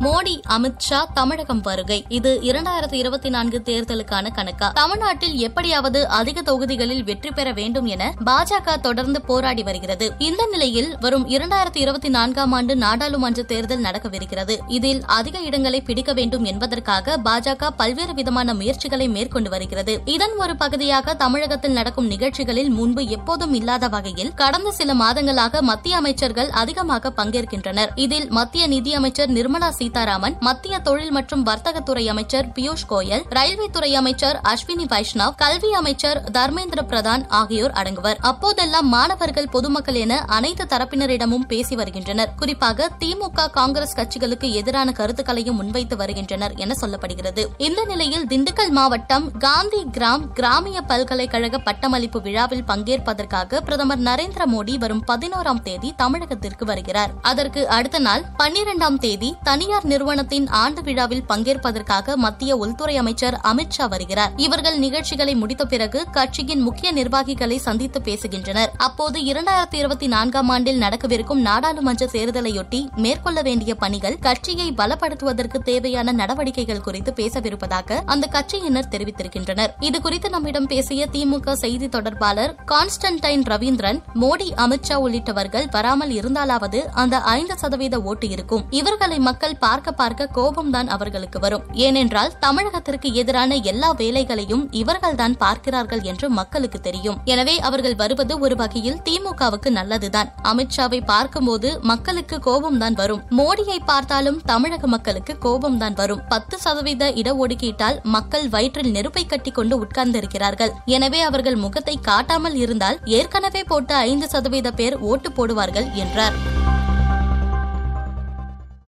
Modi Amit Shah Tamilagam வருகை. இது இரண்டாயிரத்தி இருபத்தி நான்கு தேர்தலுக்கான கணக்கா? தமிழ்நாட்டில் எப்படியாவது அதிக தொகுதிகளில் வெற்றி பெற வேண்டும் என பாஜக தொடர்ந்து போராடி வருகிறது. இந்த நிலையில் வரும் இரண்டாயிரத்தி இருபத்தி நான்காம் ஆண்டு நாடாளுமன்ற தேர்தல் நடக்கவிருக்கிறது. இதில் அதிக இடங்களை பிடிக்க வேண்டும் என்பதற்காக பாஜக பல்வேறு விதமான முயற்சிகளை மேற்கொண்டு வருகிறது. இதன் ஒரு பகுதியாக தமிழகத்தில் நடக்கும் நிகழ்ச்சிகளில் முன்பு எப்போதும் இல்லாத வகையில் கடந்த சில மாதங்களாக மத்திய அமைச்சர்கள் அதிகமாக பங்கேற்கின்றனர். இதில் மத்திய நிதியமைச்சர் நிர்மலா சீதாராமன் மத்திய தொழில் மற்றும் வர்த்தகத்துறை அமைச்சர் பியூஷ் கோயல் ரயில்வே துறை அமைச்சர் அஸ்வினி வைஷ்ணவ் கல்வி அமைச்சர் தர்மேந்திர பிரதான் ஆகியோர் அடங்குவர். அப்போதெல்லாம் மாணவர்கள் பொதுமக்கள் என அனைத்து தரப்பினரிடமும் பேசி வருகின்றனர். குறிப்பாக திமுக காங்கிரஸ் கட்சிகளுக்கு எதிரான கருத்துக்களையும் முன்வைத்து வருகின்றனர் என சொல்லப்படுகிறது. இந்த நிலையில் திண்டுக்கல் மாவட்டம் காந்தி கிராம் கிராமிய பல்கலைக்கழக பட்டமளிப்பு விழாவில் பங்கேற்பதற்காக பிரதமர் நரேந்திர மோடி வரும் பதினோராம் தேதி தமிழகத்திற்கு வருகிறார். அதற்கு அடுத்த நாள் பன்னிரெண்டாம் தேதி தனியார் நிறுவனத்தின் ஆண்டு விழாவில் பங்கேற்பதற்காக மத்திய உள்துறை அமைச்சர் அமித்ஷா வருகிறார். இவர்கள் நிகழ்ச்சிகளை முடித்த பிறகு கட்சியின் முக்கிய நிர்வாகிகளை சந்தித்து பேசுகின்றனர். அப்போது இரண்டாயிரத்தி இருபத்தி நான்காம் ஆண்டில் நடக்கவிருக்கும் நாடாளுமன்ற தேர்தலையொட்டி மேற்கொள்ள வேண்டிய பணிகள் கட்சியை பலப்படுத்துவதற்கு தேவையான நடவடிக்கைகள் குறித்து பேசவிருப்பதாக அந்த கட்சியினர் தெரிவித்திருக்கின்றனர். இதுகுறித்து நம்மிடம் பேசிய திமுக செய்தி தொடர்பாளர் கான்ஸ்டன்டைன் ரவீந்திரன் மோடி அமித்ஷா உள்ளிட்டவர்கள் வராமல் இருந்தாலாவது அந்த ஐந்து சதவீத ஓட்டு இருக்கும். இவர்களை மக்கள் பார்க்க பார்க்க கோபம்தான் அவர்களுக்கு வரும். ஏனென்றால் தமிழகத்திற்கு எதிரான எல்லா வேலைகளையும் இவர்கள்தான் பார்க்கிறார்கள் என்று மக்களுக்கு தெரியும். எனவே அவர்கள் வருவது ஒரு வகையில் திமுகவுக்கு நல்லதுதான். அமித்ஷாவை பார்க்கும்போது மக்களுக்கு கோபம்தான் வரும். மோடியை பார்த்தாலும் தமிழக மக்களுக்கு கோபம்தான் வரும். பத்து சதவீத இடஒதுக்கீட்டால் மக்கள் வயிற்றில் நெருப்பை கட்டி கொண்டு உட்கார்ந்திருக்கிறார்கள். எனவே அவர்கள் முகத்தை காட்டாமல் இருந்தால் ஏற்கனவே போட்ட ஐந்து சதவீத பேர் ஓட்டு போடுவார்கள் என்றார்.